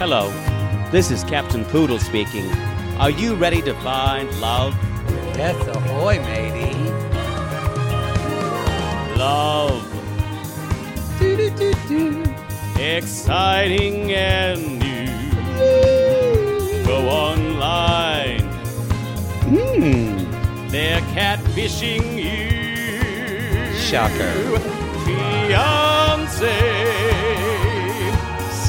Hello, this is Captain Poodle speaking. Are you ready to find love? Death ahoy, matey. Love. Exciting and new. Go online. Hmm. They're catfishing you. Shocker. Fiance.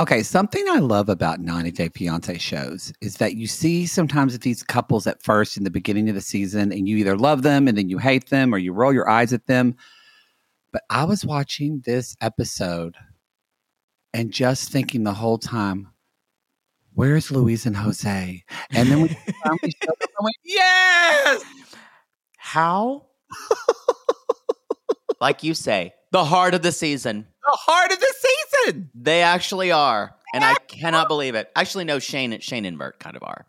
Okay, something I love about 90 Day Fiance shows is that you see sometimes these couples at first in the beginning of the season and you either love them and then you hate them or you roll your eyes at them. But I was watching this episode and just thinking the whole time, where's Louise and Jose? And then we finally showed up, I went, yes! How? like you say, the heart of the season. The heart of the season. They actually are. And I cannot believe it. Actually, no, Shane, and Shane and Mert kind of are.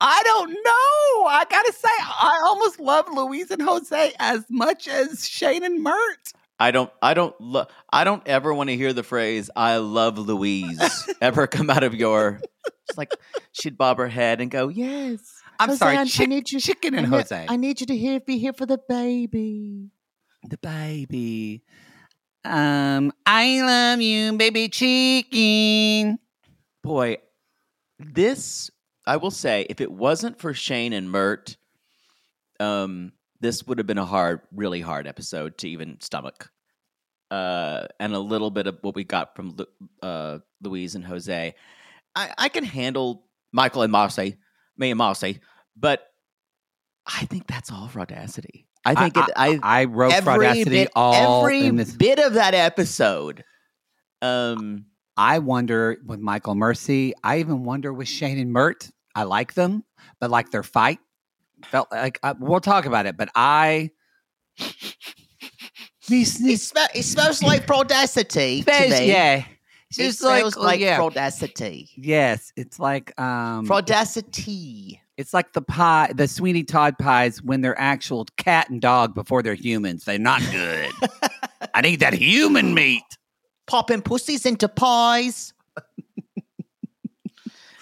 I don't know. I gotta say, I almost love Louise and Jose as much as Shane and Mert. I don't, I don't, lo- I don't ever want to hear the phrase "I love Louise" ever come out of your. It's like she'd bob her head and go, "Yes." I'm Jose, sorry, I- I need you- chicken and I ne- Jose. I need you to here, be here for the baby. the baby. Um, I love you, baby chicken. Boy, this I will say, if it wasn't for Shane and Mert, um, this would have been a hard, really hard episode to even stomach. Uh, and a little bit of what we got from uh, Louise and Jose. I, I can handle Michael and Marcy, me and Marcy, but I think that's all fraudacity. I think it. I, I wrote every fraudacity bit, all every bit of that episode. Um, I wonder with Michael Mercy. I even wonder with Shane and Mert. I like them, but like their fight felt like uh, we'll talk about it. But I. It, sm- it smells like fraudacity to me. yeah. It It's like, smells oh, like yeah. fraudacity. Yes, it's like um Fraudacity. It's like the pie the Sweeney Todd pies when they're actual cat and dog before they're humans. They're not good. I need that human meat. Popping pussies into pies.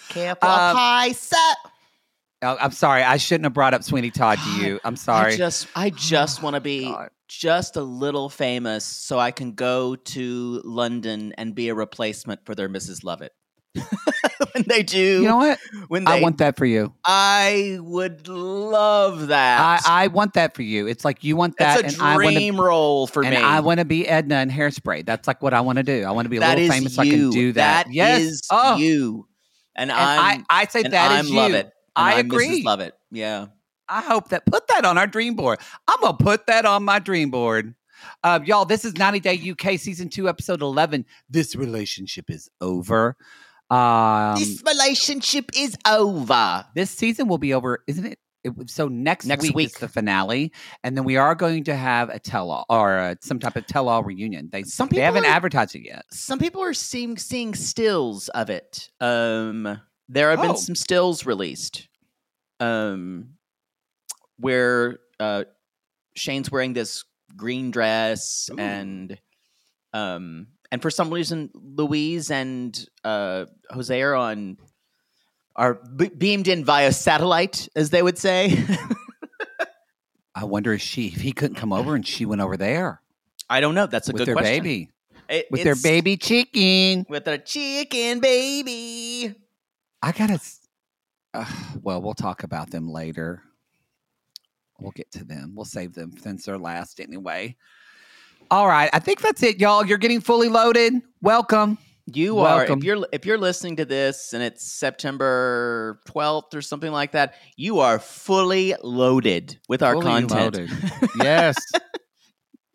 Careful, Um, pie set. Oh, I'm sorry. I shouldn't have brought up Sweeney Todd to you. I'm sorry. I just, I just want to be God. just a little famous so I can go to London and be a replacement for their Mrs. Lovett. when they do, you know what? when they, I want that for you. I would love that. I I want that for you. It's like you want that, That's a and I want to. dream role for And me. I want to be Edna and Hairspray. That's like what I want to do. I want to be a That little famous so I can do that. That yes. is oh, you. And, And I, I say that I'm is you. love it. And I I'm agree. Mrs. Lovett. Yeah. I hope that put that on our dream board. I'm gonna put that on my dream board. Um, y'all, this is 90 Day UK season two, episode 11. This relationship is over. Um, this relationship is over. this season will be over, isn't it? it so next, Next week, week. is the finale, and then we are going to have a tell-all or uh, some type of tell-all reunion. They Some they people haven't are- advertised it yet. Some people are seeing seeing stills of it. Um, there have Oh. been some stills released, um, where uh, Shane's wearing this green dress Ooh. and um, and for some reason Louise and uh, Jose are on are be- beamed in via satellite, as they would say. I wonder if she if he couldn't come over and she went over there I don't know. That's a with good their question. baby It- with their baby chicken. with their chicken baby. I gotta. Uh, well, we'll talk about them later. We'll get to them. We'll save them since they're last anyway. All right, I think that's it, y'all. You're getting fully loaded. Welcome. You are if you're if you're listening to this and it's September 12th or something like that, you are fully loaded with our Fully content. yes.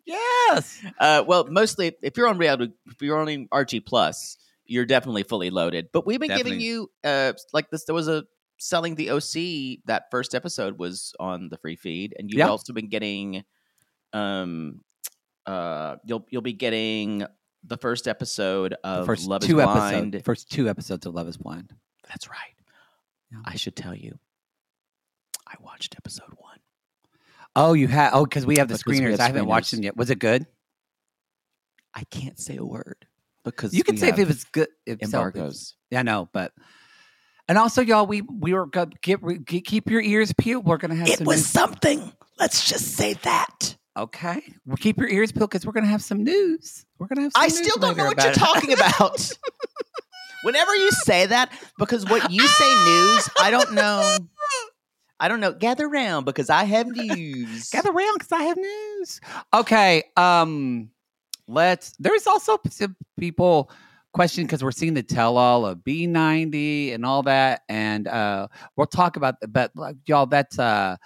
yes. Uh, well, mostly if you're on reality, if you're on RG Plus, you're definitely fully loaded. But we've been giving you uh like this. There was a selling the OC that first episode was on the free feed, and you've Yeah. also been getting um uh you'll you'll be getting the first episode of first Love two is Blind. episodes. First two episodes of Love Is Blind. That's right. Yeah. I should tell you, I watched episode one. Oh, you have. Oh, because we have the Because screeners. have I haven't watched them yet. Was it good? I can't say a word because You can say if it was good. If so- embargoes. Yeah, I know, but and also, y'all, we we were gonna get, get keep your ears peeled. We're gonna have It was news- something. Let's just say that. Okay. Well, keep your ears peeled because we're gonna have some news. We're gonna have. Some I still don't know what you're it. talking about. Whenever you say that, because what you say news, I don't know. I don't know. Gather round because I have news. Gather around because I have news. Okay. Um, let's. There's also some people question because we're seeing the tell-all of B90 and all that, and uh, we'll talk about. But like, y'all, that's uh.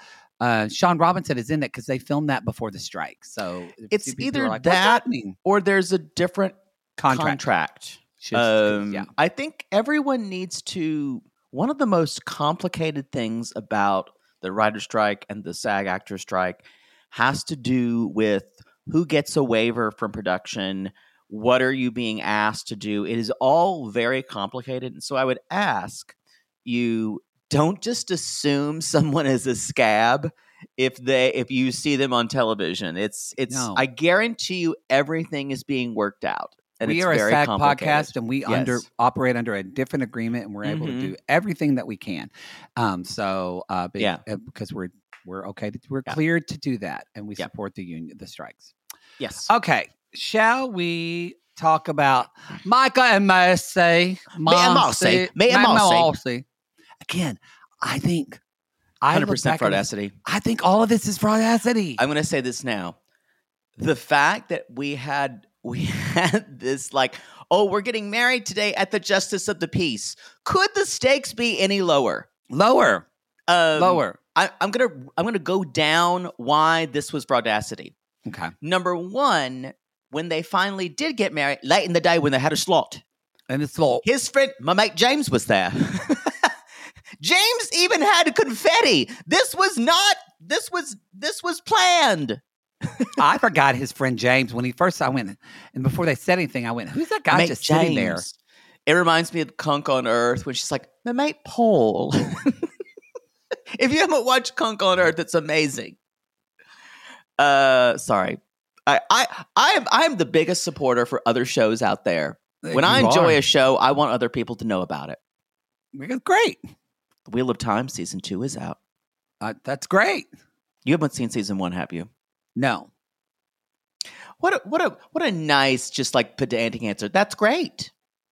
Uh, Sean Robinson is in it because they filmed that before the strike. So It's either like, that happening?" or there's a different contract. contract. Um, yeah. I think everyone needs to. One of the most complicated things about the writer strike and the SAG actor strike has to do with who gets a waiver from production. What are you being asked to do? It is all very complicated. And so I would ask you don't just assume someone is a scab if they if you see them on television. It's it's No. I guarantee you everything is being worked out. And we are a SAG podcast, and we under operate under a different agreement, and we're able to do everything that we can. Um, so uh, Yeah. uh, because we're we're okay, to, we're Yeah. cleared to do that, and we Yeah. support the union, the strikes. Yes. Okay, shall we talk about Micah and Marcy? Me and Marcy. Me and Marcy. Again, I think I Hundred percent fraudacity. I think all of this is fraudacity. I'm going to say this now. The fact that we had we had this like, oh, we're getting married today at the Justice of the Peace. Could the stakes be any lower? lower, Um, lower. I, I'm gonna I'm gonna go down why this was fraudacity. Okay, Number one, when they finally did get married, late in the day when they had a slot, and it's slot, his friend, my mate James, was there. James even had confetti. This was not. This was this was planned. I forgot his friend James when he first I went and before they said anything, I went, "Who's that guy Mate just sitting there?" It reminds me of Cunk on Earth when she's like, my mate Paul. if you haven't watched Cunk on Earth, it's amazing. Uh, sorry. I, I, I am, I am the biggest supporter for other shows out there. When I enjoy are. a show, I want other people to know about it. Great. The Wheel of Time season two is out. Uh, that's great. You haven't seen season one, have you? No, What a, what a what a nice, just like pedantic answer. That's great.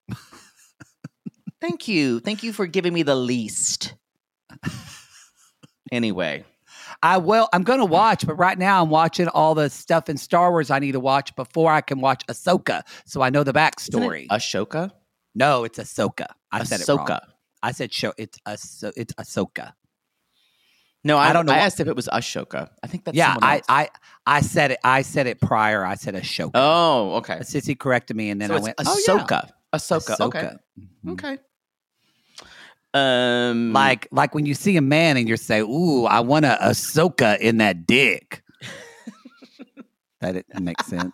Thank you. Thank you for giving me the least. Anyway, I will. I'm going to watch, but right now I'm watching all the stuff in Star Wars I need to watch before I can watch Ahsoka, so I know the isn't backstory. it Ashoka. no, it's Ahsoka. I said it wrong. Ahsoka. I said show. It's Ahso- It's Ahsoka. No, I, I don't know I why- asked if it was Ashoka. I think that's yeah, someone I, else. I I said it. I said it prior. I said Ashoka. oh, okay. Sissy corrected me, and then so I it's went, "Oh yeah, Ahsoka. Ahsoka. Okay. Mhm. Okay. Um, Like like when you see a man and you say, "Ooh, I want a Ahsoka in that dick." that it makes sense.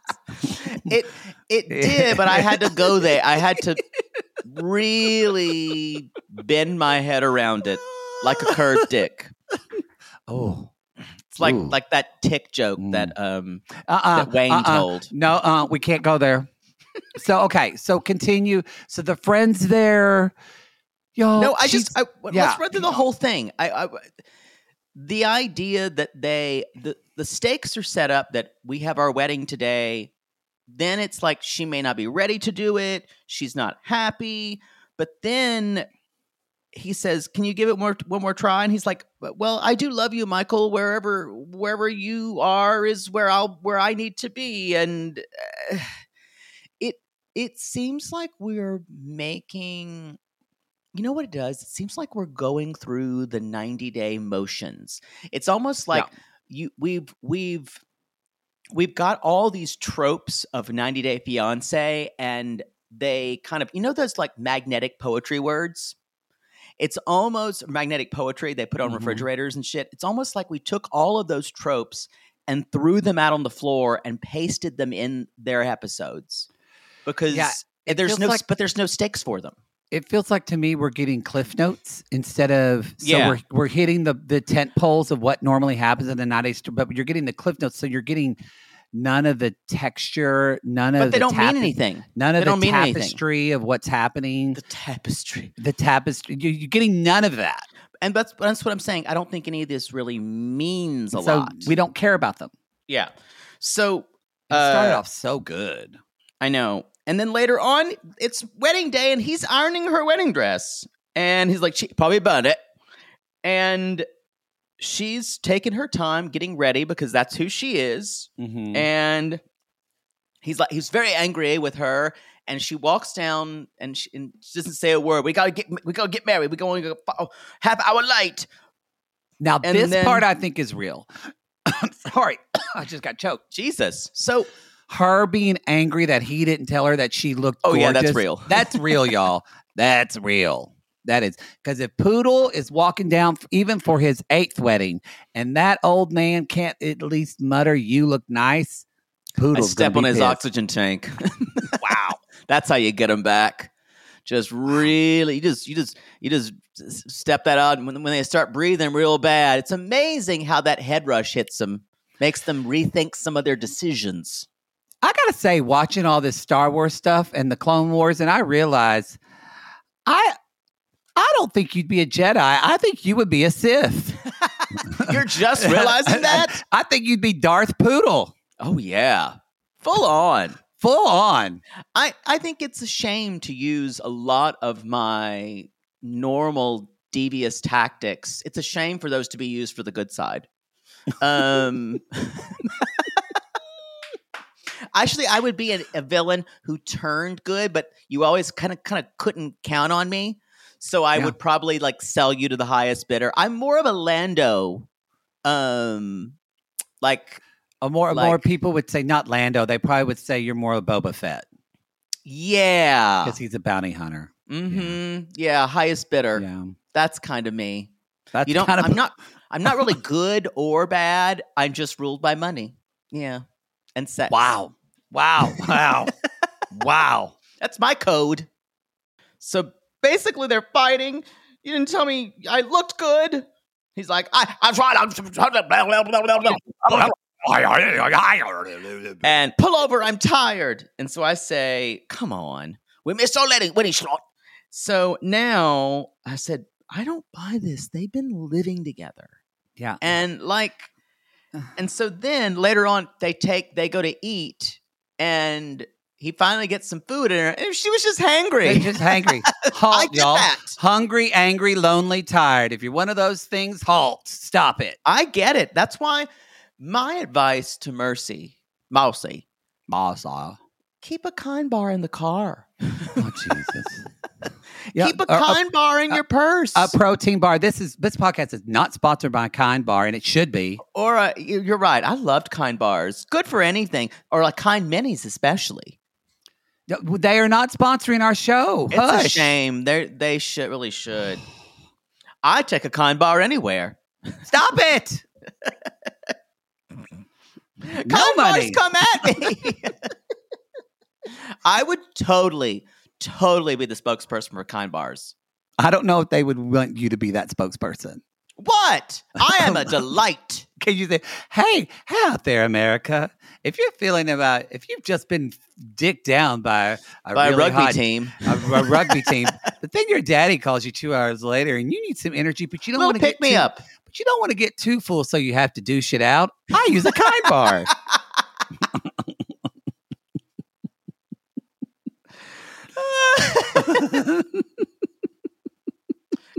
it it did, but I had to go there. I had to really bend my head around it like a curved dick. Oh, It's like Ooh. like that tick joke Mm. that um uh-uh, that Wayne uh-uh. told. No, uh, we can't go there. so okay, so continue. So the friends there, yo. No, I just I, let's yeah. run through the whole thing. I, I the idea that they the the stakes are set up that we have our wedding today. Then it's like she may not be ready to do it. She's not happy, but then he says, "Can you give it more one more try?" And he's like, "Well, I do love you, Michael. Wherever wherever you are is where I'll where I need to be." And uh, it it seems like we're making you know what it does? It seems like we're going through the 90 day motions. It's almost like you we've we've we've got all these tropes of 90 Day Fiance and they kind of you know those like magnetic poetry words? It's almost magnetic poetry they put on Mhm. refrigerators and shit. It's almost like we took all of those tropes and threw them out on the floor and pasted them in their episodes. Because Yeah, there's no like- but there's no stakes for them. It feels like to me we're getting cliff notes instead of so Yeah. we're we're hitting the the tent poles of what normally happens in the night sto- but you're getting the cliff notes, so you're getting none of the texture, none of But they the don't tape- mean anything. none They of the don't mean anything. tapestry of what's happening. The tapestry. The tapestry, you- you're getting none of that. And that's that's what I'm saying. I don't think any of this really means a so lot. we don't care about them. Yeah. So It started uh, off so good. I know. And then later on, it's wedding day, and he's ironing her wedding dress, and he's like, "She probably burned it," and she's taking her time getting ready because that's who she is. Mm-hmm. And he's like, he's very angry with her, and she walks down, and she, and she doesn't say a word. We gotta get, we gotta get married. We're going to go half hour late. Now and this then- part I think is real. Sorry, I just got choked. Jesus. So her being angry that he didn't tell her that she looked Oh, yeah, that's real. that's real y'all that's real that is because if poodle is walking down even for his eighth wedding and that old man can't at least mutter you look nice Poodle step on his pissed. oxygen tank. wow, that's how you get him back. Just really, you just, you just, you just step that out, and when, when they start breathing real bad, it's amazing how that head rush hits them, makes them rethink some of their decisions. I gotta say watching all this star wars stuff and the clone wars and i realize i i don't think you'd be a jedi i think you would be a sith You're just realizing that? i think you'd be darth poodle Oh yeah, full on. full on I, I think it's a shame to use a lot of my normal devious tactics. It's a shame for those to be used for the good side. Um, actually, I would be a, a villain who turned good, but you always kind of kind of couldn't count on me. So I Yeah. would probably like sell you to the highest bidder. I'm more of a Lando. Um, like a more more people would say not Lando. They probably would say you're more of a Boba Fett yeah, because he's a bounty hunter. mm-hmm, yeah, highest bidder. Yeah, That's kind of me. that's you don't. kind of I'm not. I'm not really good or bad. I'm just ruled by money. Yeah, and sex. Wow, wow, wow, wow. that's my code. So basically, they're fighting. You didn't tell me I looked good. He's like, I, I'm trying. I'm and pull over. I'm tired. And so I say, come on, we missed our wedding. Wedding slot. So now I said, I don't buy this. They've been living together. Yeah, and like and so then later on they take they go to eat and he finally gets some food in her and she was just They're hangry just hungry. I Halt, get y'all. that. Hungry, angry, lonely, tired. If you're one of those things, halt. Stop it. i get it that's why my advice to mercy mousy Masa. keep a kind bar in the car Oh Jesus. Yeah, Keep a or a- kind bar in a- your purse. A protein bar. This is this podcast is not sponsored by Kind Bar, and it should be. or uh, a, you- you're right. I loved kind bars. Good for anything. Or like kind minis, especially. They are not sponsoring our show. It's a shame. They they should really should. I take a kind bar anywhere. Stop it. Kind no money. bars come at me. I would totally, totally be the spokesperson for kind bars. I don't know if they would want you to be that spokesperson. What? I am a delight. Can you say, "Hey, hey out there, America? If you're feeling about, if you've just been dicked down by a By a rugby hot- team. a, a rugby team, but then your daddy calls you two hours later, and you need some energy, but you don't want to pick get me too, up. but you don't want to get too full, so you have to do shit out. I use a kind bar.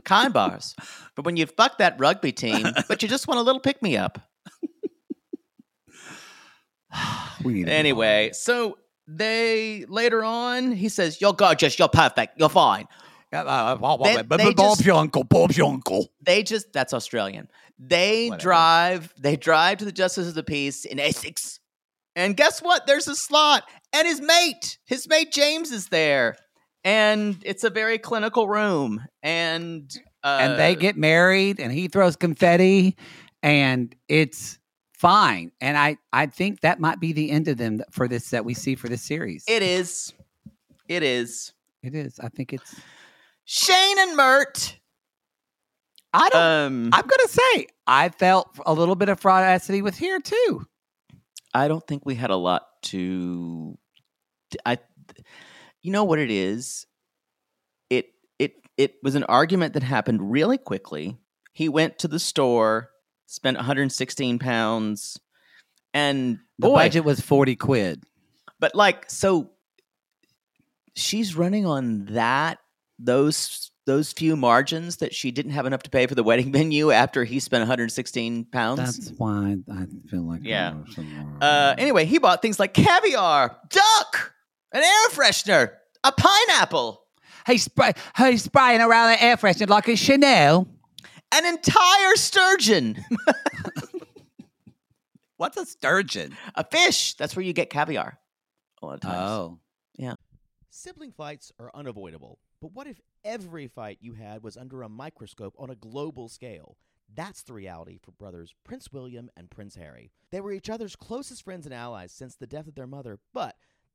kind bars. But when you fuck that rugby team, but you just want a little pick me up. We need Anyway, so they later on, he says, You're gorgeous, you're perfect, you're fine. Uh, uh, They- they Bob's just- your uncle. Bob's your uncle. They just that's Australian. They Whatever. drive, they drive to the Justice of the Peace in Essex. And guess what? There's a slot. And his mate, his mate James is there. And it's a very clinical room. And uh, and they get married and he throws confetti and it's fine and i i think that might be the end of them for this that we see for this series it is. It is. it is i think it's Shane and Mert. i don't Um i'm gonna say i felt a little bit of fraudacity with here too I don't think we had a lot to. I, you know what it is. It it it was an argument that happened really quickly. He went to the store, spent 116 pounds, and the boy, budget was 40 quid but like so, she's running on that those those few margins that she didn't have enough to pay for the wedding venue after he spent 116 pounds. that's why i feel like Yeah. Uh, anyway, he bought things like caviar, duck, an air freshener, a pineapple, hey spray hey spraying around the air freshener like a chanel an entire sturgeon, what's a sturgeon a fish. That's where you get caviar. A lot of times. oh Yeah. Sibling fights are unavoidable, but what if every fight you had was under a microscope on a global scale? That's the reality for brothers Prince William and Prince Harry. They were each other's closest friends and allies since the death of their mother, but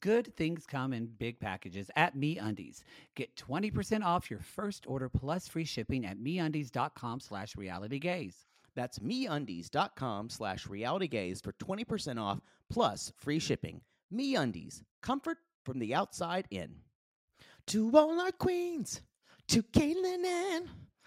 good things come in big packages at Me Undies. Get 20% off your first order plus free shipping at MeUndies.com slash realitygays. That's MeUndies.com slash realitygays for 20% off plus free shipping. Me Undies, comfort from the outside in. To all our queens, to Caitlin and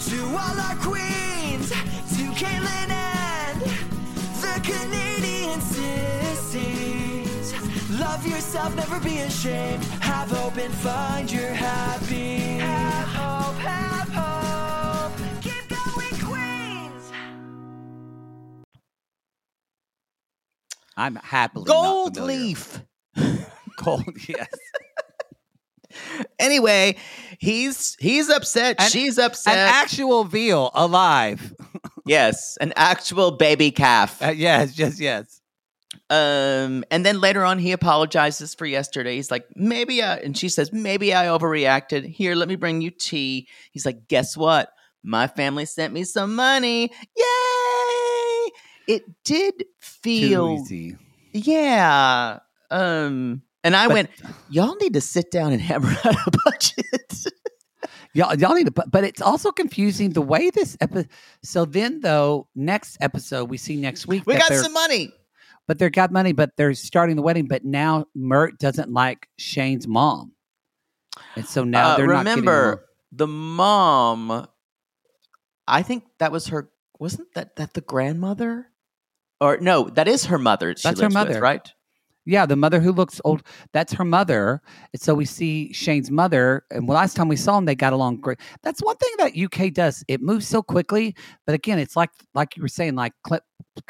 To all our queens, to Caitlin and the Canadian sissies. Love yourself, never be ashamed. Have hope and find your happy. Have hope, have hope. Keep going, Queens. I'm happily Gold not familiar. leaf. Gold, yes. Anyway, he's he's upset. An- She's upset. An actual veal alive. Yes, an actual baby calf. Uh, yes, yes, yes. Um, and then later on, he apologizes for yesterday. He's like, maybe I, and she says, maybe I overreacted. Here, let me bring you tea. He's like, guess what? My family sent me some money. Yay! it did feel easy. yeah. Um, and I But- went, y'all need to sit down and hammer out a budget. Y'all, y'all need to, but, but it's also confusing the way this episode. So then, though, next episode we see next week. we got some money. but they're got money, but they're starting the wedding. But now Mert doesn't like Shane's mom, and so now Uh, they're not remember the mom. I think that was her. Wasn't that that the grandmother? Or no, that is her mother. She That's her lives with, mother. right? Yeah, the mother who looks old. That's her mother. And so we see Shane's mother. And last time we saw them, they got along great. That's one thing that UK does. It moves so quickly. But again, it's like like you were saying, like clip,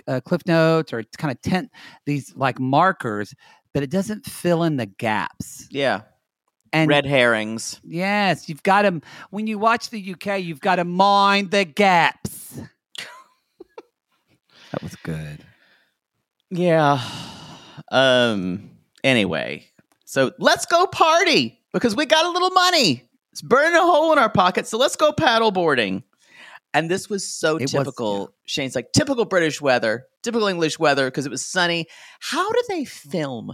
uh, cliff notes or it's kind of tent these like markers, but it doesn't fill in the gaps. Yeah, And red herrings. yes, you've got to when you watch the UK, you've got to mind the gaps. that was good. Yeah. Um. Anyway, so let's go party because we got a little money. It's burning a hole in our pocket. So let's go paddle boarding. And this was so It was, typical. Shane's like typical British weather, typical English weather because it was sunny. How do they film?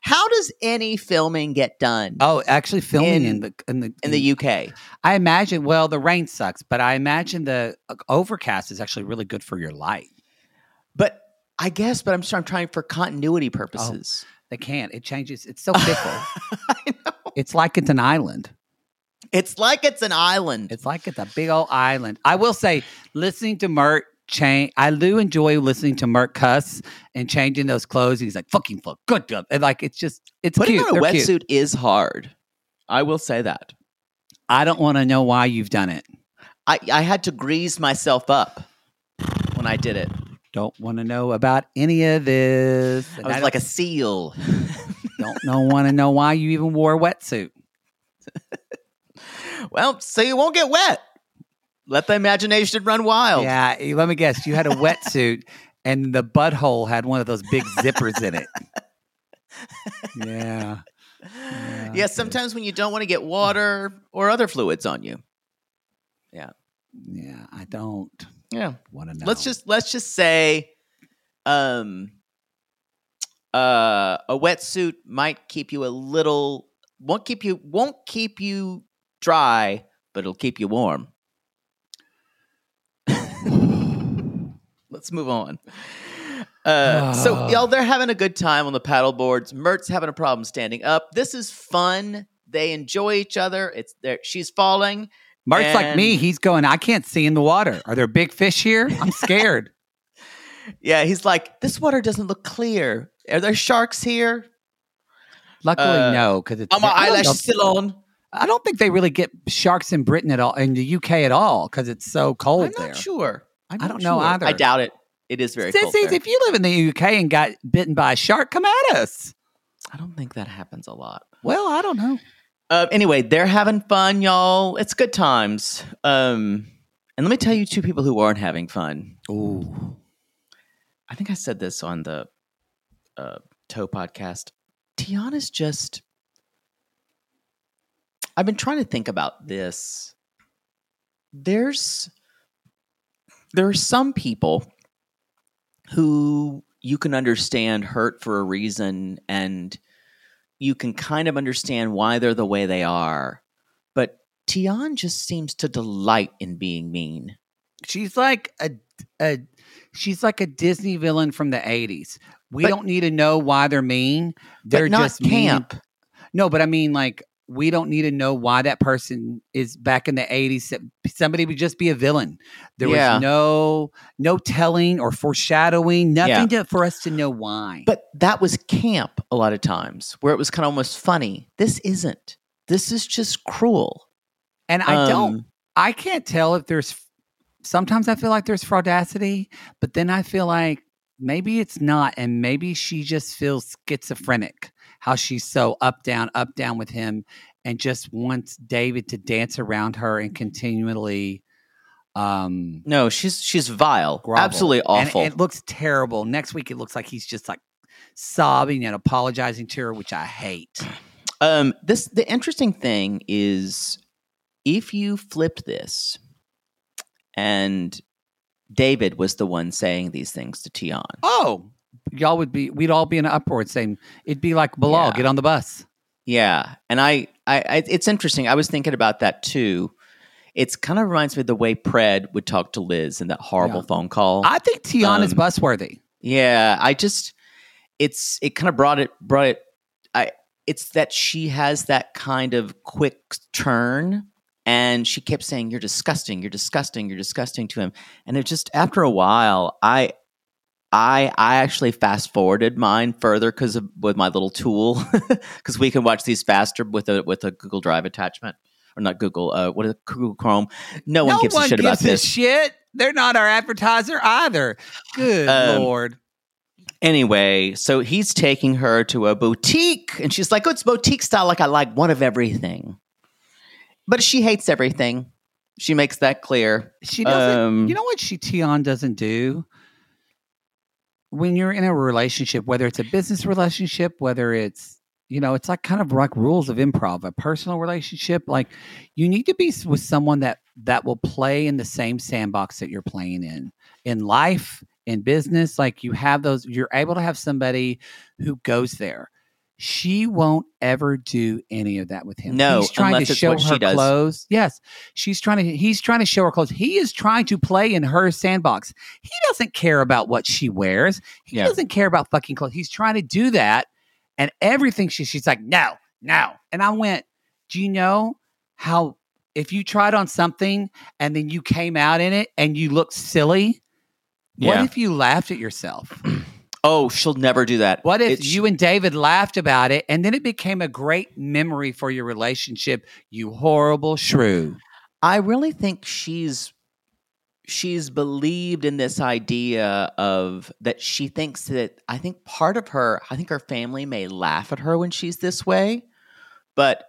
How does any filming get done Oh, actually filming in, In- the in the in the UK? I imagine. Well, the rain sucks, but I imagine the uh, overcast is actually really good for your light. But I guess, but I'm just I'm trying for continuity oh, purposes. They can't. It changes. It's so fickle. I know. it's like it's an island. It's like it's an island. It's like it's a big old island. I will say, listening to Mert change, I do enjoy listening to Mert cuss and changing those clothes. He's like fucking fuck good, good. And like it's just it's Putting cute. on a They're cute. wetsuit is hard. I will say that. I don't want to know why you've done it. I, I had to grease myself up when I did it. Don't want to know about any of this. And I was I like a seal. don't know want to know why you even wore a wetsuit. well, so you won't get wet. Let the imagination run wild. Yeah, let me guess. You had a wetsuit, and the butthole had one of those big zippers in it. Yeah. Yeah. Yes, sometimes when you don't want to get water or other fluids on you. Yeah. Yeah, I don't Yeah. want to know. Let's just let's just say um uh a wetsuit might keep you a little won't keep you won't keep you dry, but it'll keep you warm. Let's move on. Uh, so y'all, they're having a good time on the paddle boards. Mert's having a problem standing up. This is fun. They enjoy each other. It's there. She's falling. Mark's like me. He's going. I can't see in the water. Are there big fish here? I'm scared. Yeah, he's like, this water doesn't look clear. Are there sharks here? Luckily, Uh, no, because it's. Are my I don't know- eyelashes still on? I don't think they really get sharks in Britain at all, in the UK at all, because it's so cold I'm there. not sure. I'm I don't know either. I doubt it. It is very cold. Sissies, if you live in the UK and got bitten by a shark, come at us. I don't think that happens a lot. Well, I don't know. Uh, anyway, they're having fun, y'all. It's good times. Um, and let me tell you two people who aren't having fun. Ooh. I think I said this on the uh, Toe podcast. Tiana's just. I've been trying to think about this. There's. There are some people who you can understand hurt for a reason and you can kind of understand why they're the way they are. But Tionne just seems to delight in being mean. She's like a, a she's like a Disney villain from the 80s. We But- don't need to know why they're mean. They're just mean. camp. No, but I mean like we don't need to know why that person is back in the 80s. Somebody would just be a villain. There Yeah. was no no telling or foreshadowing, nothing Yeah. to, for us to know why. But that was camp a lot of times, where it was kind of almost funny. This isn't. This is just cruel. and I don't Um, I can't tell if there's sometimes I feel like there's fraudacity, but then I feel like maybe it's not and maybe she just feels schizophrenic how she's so up down up down with him and just wants David to dance around her and continually um No, she's she's vile. grovel. Absolutely And awful. it looks terrible. Next week it looks like he's just like sobbing and apologizing to her, which I hate. Um, this the interesting thing is if you flipped this and David was the one saying these things to Tionne. Oh, y'all would be. We'd all be in an uproar saying it'd be like Bilal, Yeah. get on the bus. Yeah, and I, I, I, it's interesting. I was thinking about that too. It's kind of reminds me of the way Pred would talk to Liz in that horrible Yeah. phone call. I think Tionne is Um, busworthy. Yeah, I just it's it kind of brought it brought it I it's that she has that kind of quick turn and she kept saying you're disgusting, you're disgusting, you're disgusting to him. And it just after a while I I I actually fast forwarded mine further cuz with my little tool cuz we can watch these faster with a with a Google Drive attachment or not Google uh what is it? Google Chrome. No one gives a shit about gives a this. shit. They're not our advertiser either. Good Um, lord. Anyway, so he's taking her to a boutique, and she's like, "Oh, it's boutique style. Like I like one of everything." But she hates everything. She makes that clear. She doesn't. Um, you know what she Tionne doesn't do? When you're in a relationship, whether it's a business relationship, whether it's you know, it's like kind of like rules of improv. A personal relationship, like you need to be with someone that that will play in the same sandbox that you're playing in. In life, in business, like you have those. You're able to have somebody who goes there. She won't ever do any of that with him. No, he's trying unless to show her does. clothes. Yes, she's trying to. He's trying to show her clothes. He is trying to play in her sandbox. He doesn't care about what she wears. He Yeah. doesn't care about fucking clothes. He's trying to do that, and everything she she's like no, no. And I went, do you know how if you tried on something and then you came out in it and you looked silly? What if you laughed at yourself? Oh, she'll never do that. What if It's- you and David laughed about it and then it became a great memory for your relationship? You horrible shrew. I really think she's she's believed in this idea of that she thinks that I think part of her I think her family may laugh at her when she's this way, but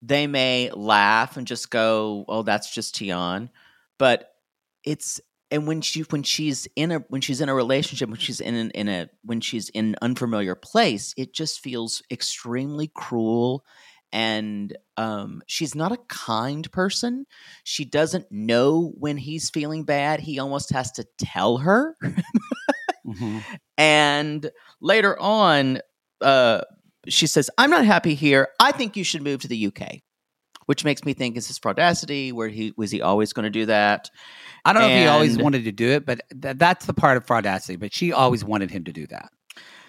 they may laugh and just go, "Oh, that's just Tionne." But it's and when she when she's in a when she's in a relationship when she's in an, in a when she's in an unfamiliar place, it just feels extremely cruel and um, she's not a kind person. She doesn't know when he's feeling bad. He almost has to tell her. And later on, uh, she says, "I'm not happy here. I think you should move to the UK." Which makes me think, is this fraudacity? Where he was he always going to do that? I don't know if he always wanted to do it, but th- that's the part of fraudacity. But she always wanted him to do that.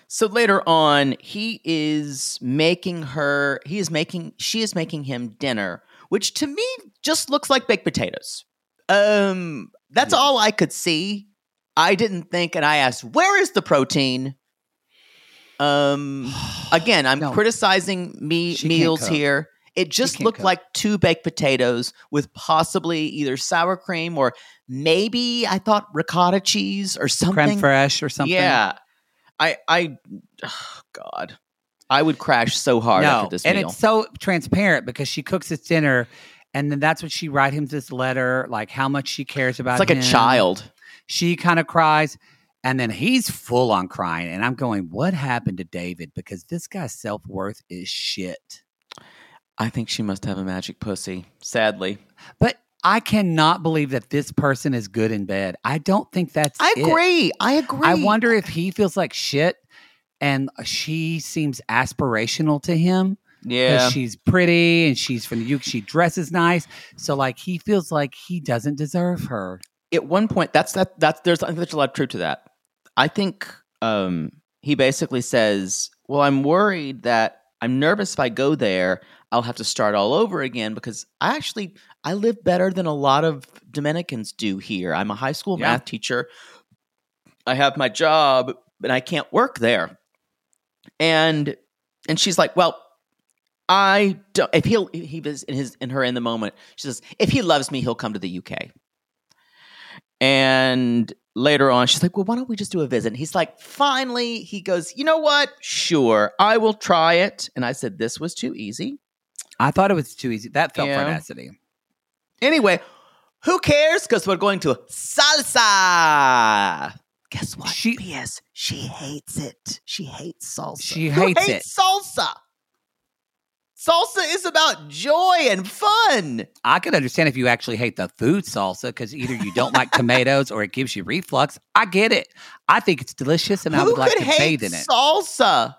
So later on, he is making her, he is making, she is making him dinner, which to me just looks like baked potatoes. Um, that's all I could see. I didn't think, and I asked, where is the protein? Um, again, I'm No. criticizing me She meals here. It just looked like two baked potatoes with possibly either sour cream or maybe I thought ricotta cheese or something. Creme fraiche or something. Yeah. I I oh God. I would crash so hard no, after this and meal. it's so transparent because she cooks his dinner, and then that's what she write him this letter, like how much she cares about. It's like a child. She kind of cries, and then he's full on crying, and I'm going, "What happened to David?" Because this guy's self worth is shit. I think she must have a magic pussy. Sadly. But I cannot believe that this person is good in bed. I don't think that's. I it. agree. I agree. I wonder if he feels like shit, and she seems aspirational to him. because Yeah. she's pretty and she's from the UK. She dresses nice, so like he feels like he doesn't deserve her. At one point, that's that that's there's I think there's a lot of truth to that. I think um he basically says, Well, I'm worried that I'm nervous if I go there, I'll have to start all over again because I actually I live better than a lot of Dominicans do here. I'm a high school Yeah. math teacher. I have my job, but I can't work there. And and she's like, Well, I don't if he'll he was in his in her in the moment, she says, if he loves me, he'll come to the UK. And later on, she's like, Well, why don't we just do a visit? And he's like, Finally, he goes, You know what? Sure, I will try it. And I said, This was too easy. I thought it was too easy. That felt Yeah. Anyway, who cares? Because we're going to salsa. Guess what? She- P.S. She hates it. She hates salsa. She Who hates it. salsa. Salsa is about joy and fun. I can understand if you actually hate the food salsa because either you don't like tomatoes or it gives you reflux. I get it. I think it's delicious and I would like to bathe in it. salsa?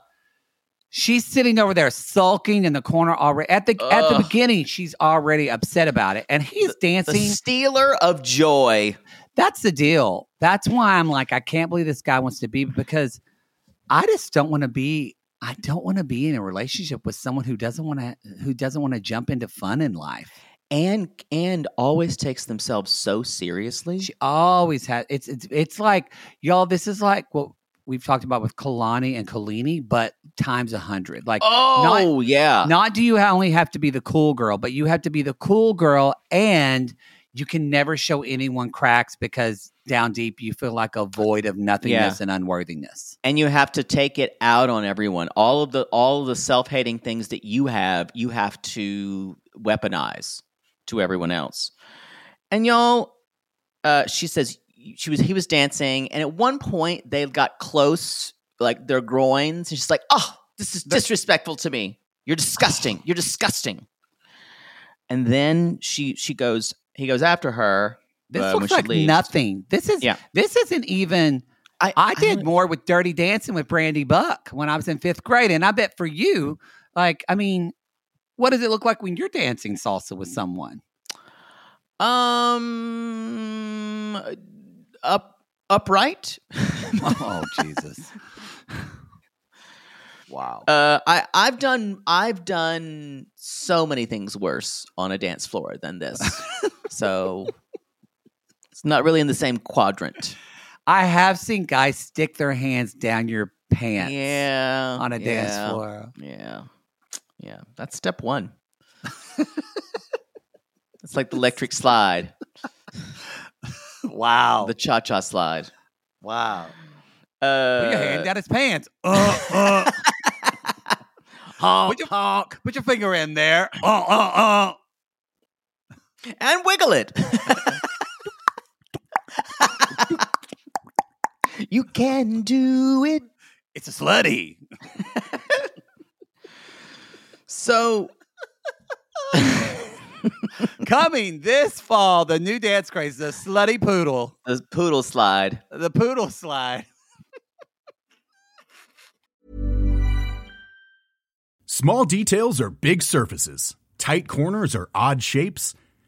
She's sitting over there sulking in the corner already. At the at the beginning, she's already upset about it, and he's The dancing. stealer of joy. That's the deal. That's why I'm like, I can't believe this guy wants to be because I just don't want to be. I don't want to be in a relationship with someone who doesn't want to who doesn't want to jump into fun in life. And and always takes themselves so seriously. She always has. It's it's it's like y'all. This is like what we've talked about with Kalani and Kolini, but times a hundred. Like oh yeah. Not do you only have to be the cool girl, but you have to be the cool girl and you can never show anyone cracks because down deep you feel like a void of nothingness and unworthiness. and you have to take it out on everyone. All of the all of the self-hating things that you have, you have to weaponize to everyone else. And y'all, uh, she says she was he was dancing, and at one point they got close, like their groins, and she's like, "Oh, this is disrespectful to me. You're disgusting. You're disgusting." And then she she goes, he goes after her. This looks like leaves. nothing. This is Yeah. this isn't even I, I did don't- more with Dirty Dancing with Brandy Buck when I was in fifth grade. And I bet for you, like, I mean, what does it look like when you're dancing salsa with someone? Um, up upright. oh, Jesus. wow. Uh, I I've done I've done so many things worse on a dance floor than this, so it's not really in the same quadrant. I have seen guys stick their hands down your pants Yeah, on a dance floor. Yeah, yeah, that's step one. it's like the electric slide, Wow. the cha cha slide. wow. Uh, Put your hand down his pants. Uh, uh. honk, Put your, honk. Put your finger in there. Uh, uh, uh. And wiggle it. you can do it. It's a slutty. So Coming this fall, the new dance craze, the slutty poodle, the poodle slide. the poodle slide. Small details are big surfaces. Tight corners are odd shapes.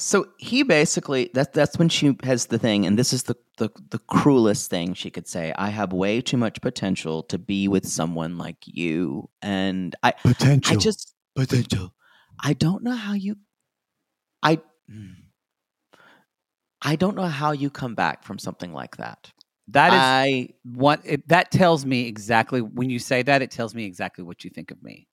So he basically that that's when she has the thing, and this is the, the the cruelest thing she could say. I have way too much potential to be with someone like you, and I Potential. I just potential. I don't know how you. I. I don't know how you come back from something like that. That is I what it, that tells me exactly when you say that it tells me exactly what you think of me.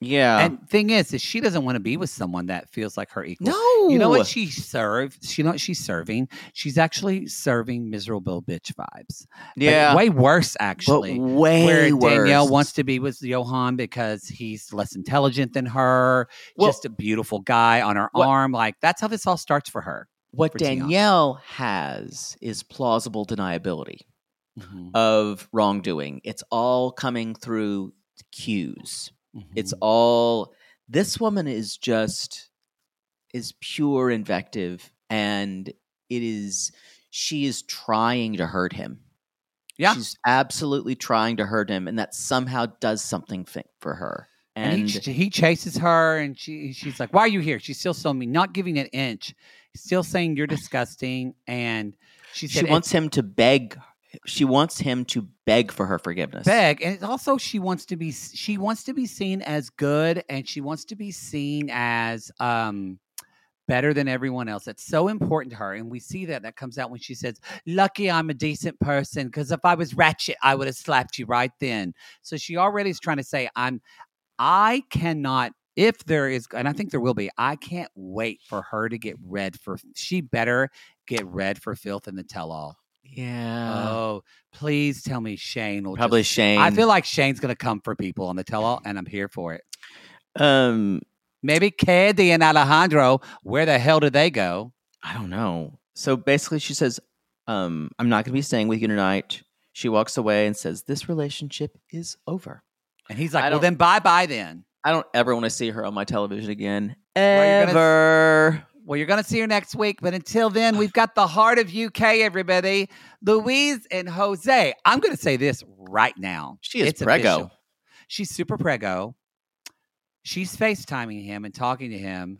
Yeah. and thing is, is she doesn't want to be with someone that feels like her equal. no, You know what she serves? You know what she's serving? She's actually serving miserable bitch vibes. Like, Yeah, way worse but actually. way where Danielle wants to be with Johan because he's less intelligent than her, Well- just a beautiful guy on her What- arm. Like that's how this all starts for her. What for. Danielle has is plausible deniability. Mhm, of wrongdoing. It's all coming through cues. It's mhm. all this woman is just is pure invective and it is she is trying to hurt him. Yeah. She's absolutely trying to hurt him and that somehow does something for her. And, and, he, he chases her, and she she's like, "Why are you here?" She's still so mean, not giving an inch, still saying you're disgusting. And she she wants him to beg. She wants him to beg for her forgiveness. beg, and also she wants to be she wants to be seen as good, and she wants to be seen as um better than everyone else. That's so important to her, and we see that that comes out when she says, "Lucky I'm a decent person, because if I was ratchet, I would have slapped you right then." So she already is trying to say, "I'm, I cannot." If there is, and I think there will be, I can't wait for her to get read for. She better get read for filth in the tell-all. Yeah. oh, please tell me Shane will Probably just- Shane. I feel like Shane's gonna come for people on the tell-all, and I'm here for it. um Maybe Candy and Alejandro. Where the hell did they go? I don't know. So basically, she says, um, I'm not to be staying with you tonight. She walks away and says, This relationship is over. And he's I like, "Well, then bye bye then." I don't ever want to see her on my television again. Gonna- Ever. Well, you're going to see her next week, but until then, we've got the heart of UK, everybody. Louise and Jose. I'm going to say this right now. She is It's prego. official. She's super prego. She's FaceTiming him and talking to him.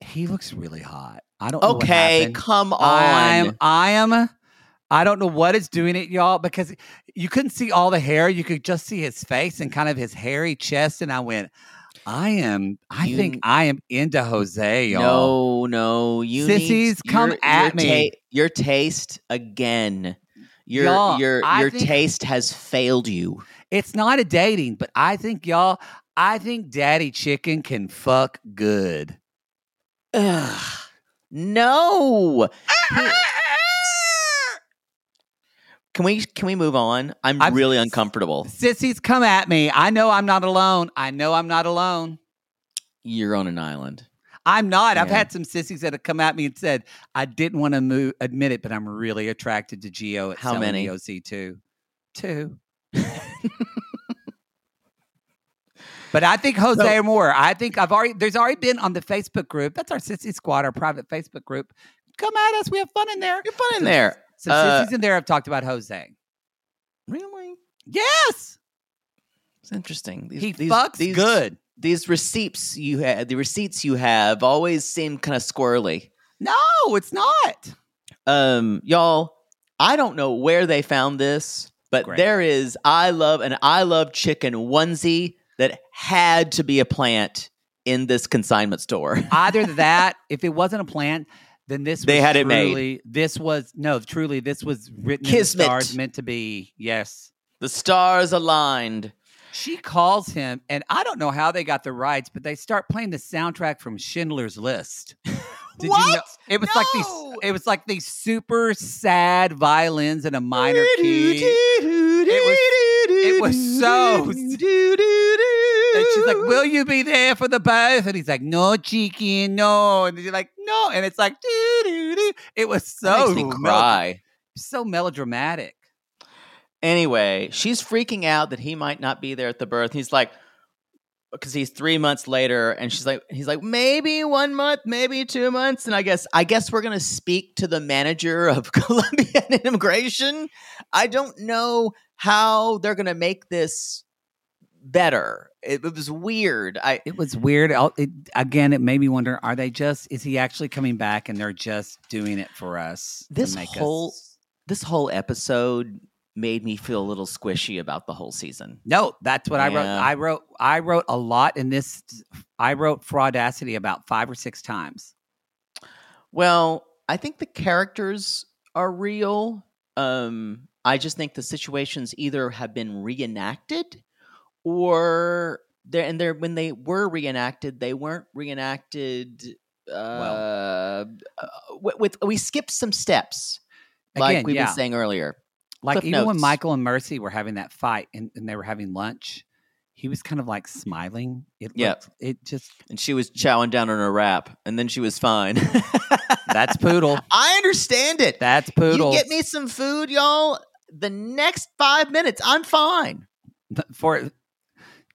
He looks really hot. I don't know Okay, come on. I'm I am I don't know what is doing it, y'all, because you couldn't see all the hair. You could just see his face and kind of his hairy chest. And I went, I am, I You- think I am into Jose, y'all. No, no, you Sissies, need, come your, at your me. your taste again. Your Y'all, your I your taste has failed you. It's not a dating, but I think y'all, I think Daddy Chicken can fuck good. Ugh. No. Can we can we move on? I'm I'm- really uncomfortable. Sissies, come at me. I know I'm not alone. I know I'm not alone. You're on an island. I'm not. I've had some sissies that have come at me and said I didn't want to move, admit it, but I'm really attracted to Geo. At How many? EOC two, two. but I think Jose So- more. I think I've already. There's already been on the Facebook group. That's our sissy squad, our private Facebook group. Come at us. We have fun in there. You're fun in there. Some Uh, sissies in there I've talked about Jose. Really? Yes, It's interesting. These, he these, fucks these, good. These receipts you have, the receipts you have, always seem kind of squirrely. No, it's not. Um, y'all, I don't know where they found this, but Great. there is I love an I love chicken onesie that had to be a plant in this consignment store. Either that, if it wasn't a plant, then this They was had it made. truly, This was no, truly, this was written Kismet. the stars, meant to be. Yes. the stars aligned. She calls him, and I don't know how they got the rights, but they start playing the soundtrack from Schindler's List. Did you know? It was like these. It was like these super sad violins in a minor key. It was. it was so- And she's like, "Will you be there for the birth? And he's like, "No, cheeky, no." And she's like, "No," and it's like, doo, doo, doo. It was That so makes cry. so melodramatic. Anyway, she's freaking out that he might not be there at the birth. He's like, because he's three months later, and she's like, he's like, maybe one month, maybe two months, and I guess, I guess we're gonna speak to the manager of Colombian Immigration. I don't know how they're gonna make this better. It, it was weird. I It was weird. It, again, it made me wonder: Are they just? Is he actually coming back, and they're just doing it for us? to This make whole- us- this whole episode made me feel a little squishy about the whole season. No, that's what I wrote. I wrote. I wrote a lot in this. I wrote fraudacity about five or six times. Well, I think the characters are real. Um, I just think the situations either have been reenacted or they're and they're when they were reenacted, they weren't reenacted uh, uh, with, with we skipped some steps. Like Again, we've yeah. been saying earlier. Like Cliff even when. Michael and Mercy were having that fight and, and they were having lunch, he was kind of like smiling. It looked, it just And she was chowing down on her wrap, and then she was fine. that's poodle. I understand it. That's poodle. You get me some food, y'all. The next five minutes, I'm fine. for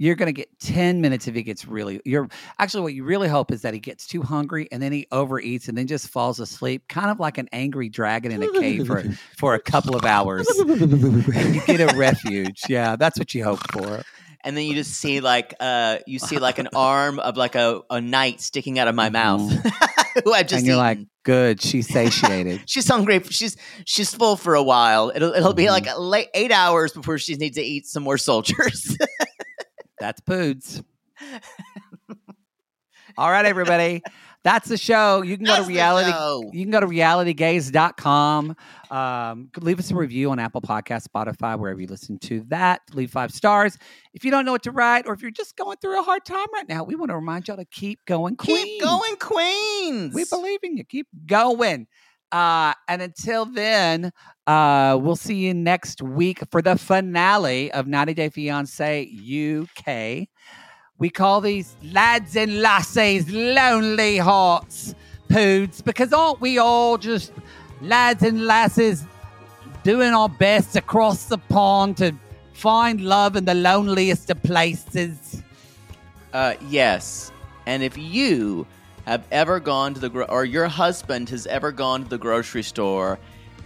You're going to get 10 minutes if he gets really, you're actually what you really hope is that he gets too hungry and then he overeats and then just falls asleep, kind of like an angry dragon in a cave for, for a couple of hours. you get a refuge. Yeah, that's what you hope for. and then you just see like uh you see like an arm of like a, a knight sticking out of my mouth who I've just Mm-hmm. and you're like, good, she's satiated. she's hungry she's she's full for a while it'll it'll be Mm-hmm. like late, eight hours before she needs to eat some more soldiers That's Poods. All right, everybody. That's the show. You can go to reality. You can go to realitygays.com. Um, leave us a review on Apple Podcast, Spotify, wherever you listen to that. Leave five stars. If you don't know what to write, or if you're just going through a hard time right now, we want to remind y'all to keep going, Queen. keep going queens We believe in you. Keep going. Uh, and until then, uh, we'll see you next week for the finale of 90 Day Fiance UK. We call these lads and lassies lonely hearts poods because aren't we all just lads and lasses doing our best across the pond to find love in the loneliest of places? Uh, yes. And if you have ever gone to the gro- or your husband has ever gone to the grocery store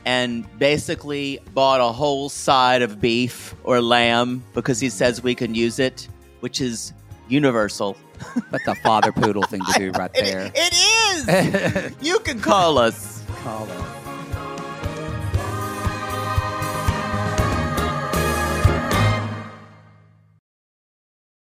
and basically bought a whole side of beef or lamb because he says we can use it, which is universal. That's a father poodle thing to do right It- there. it is. you can call us. Call us.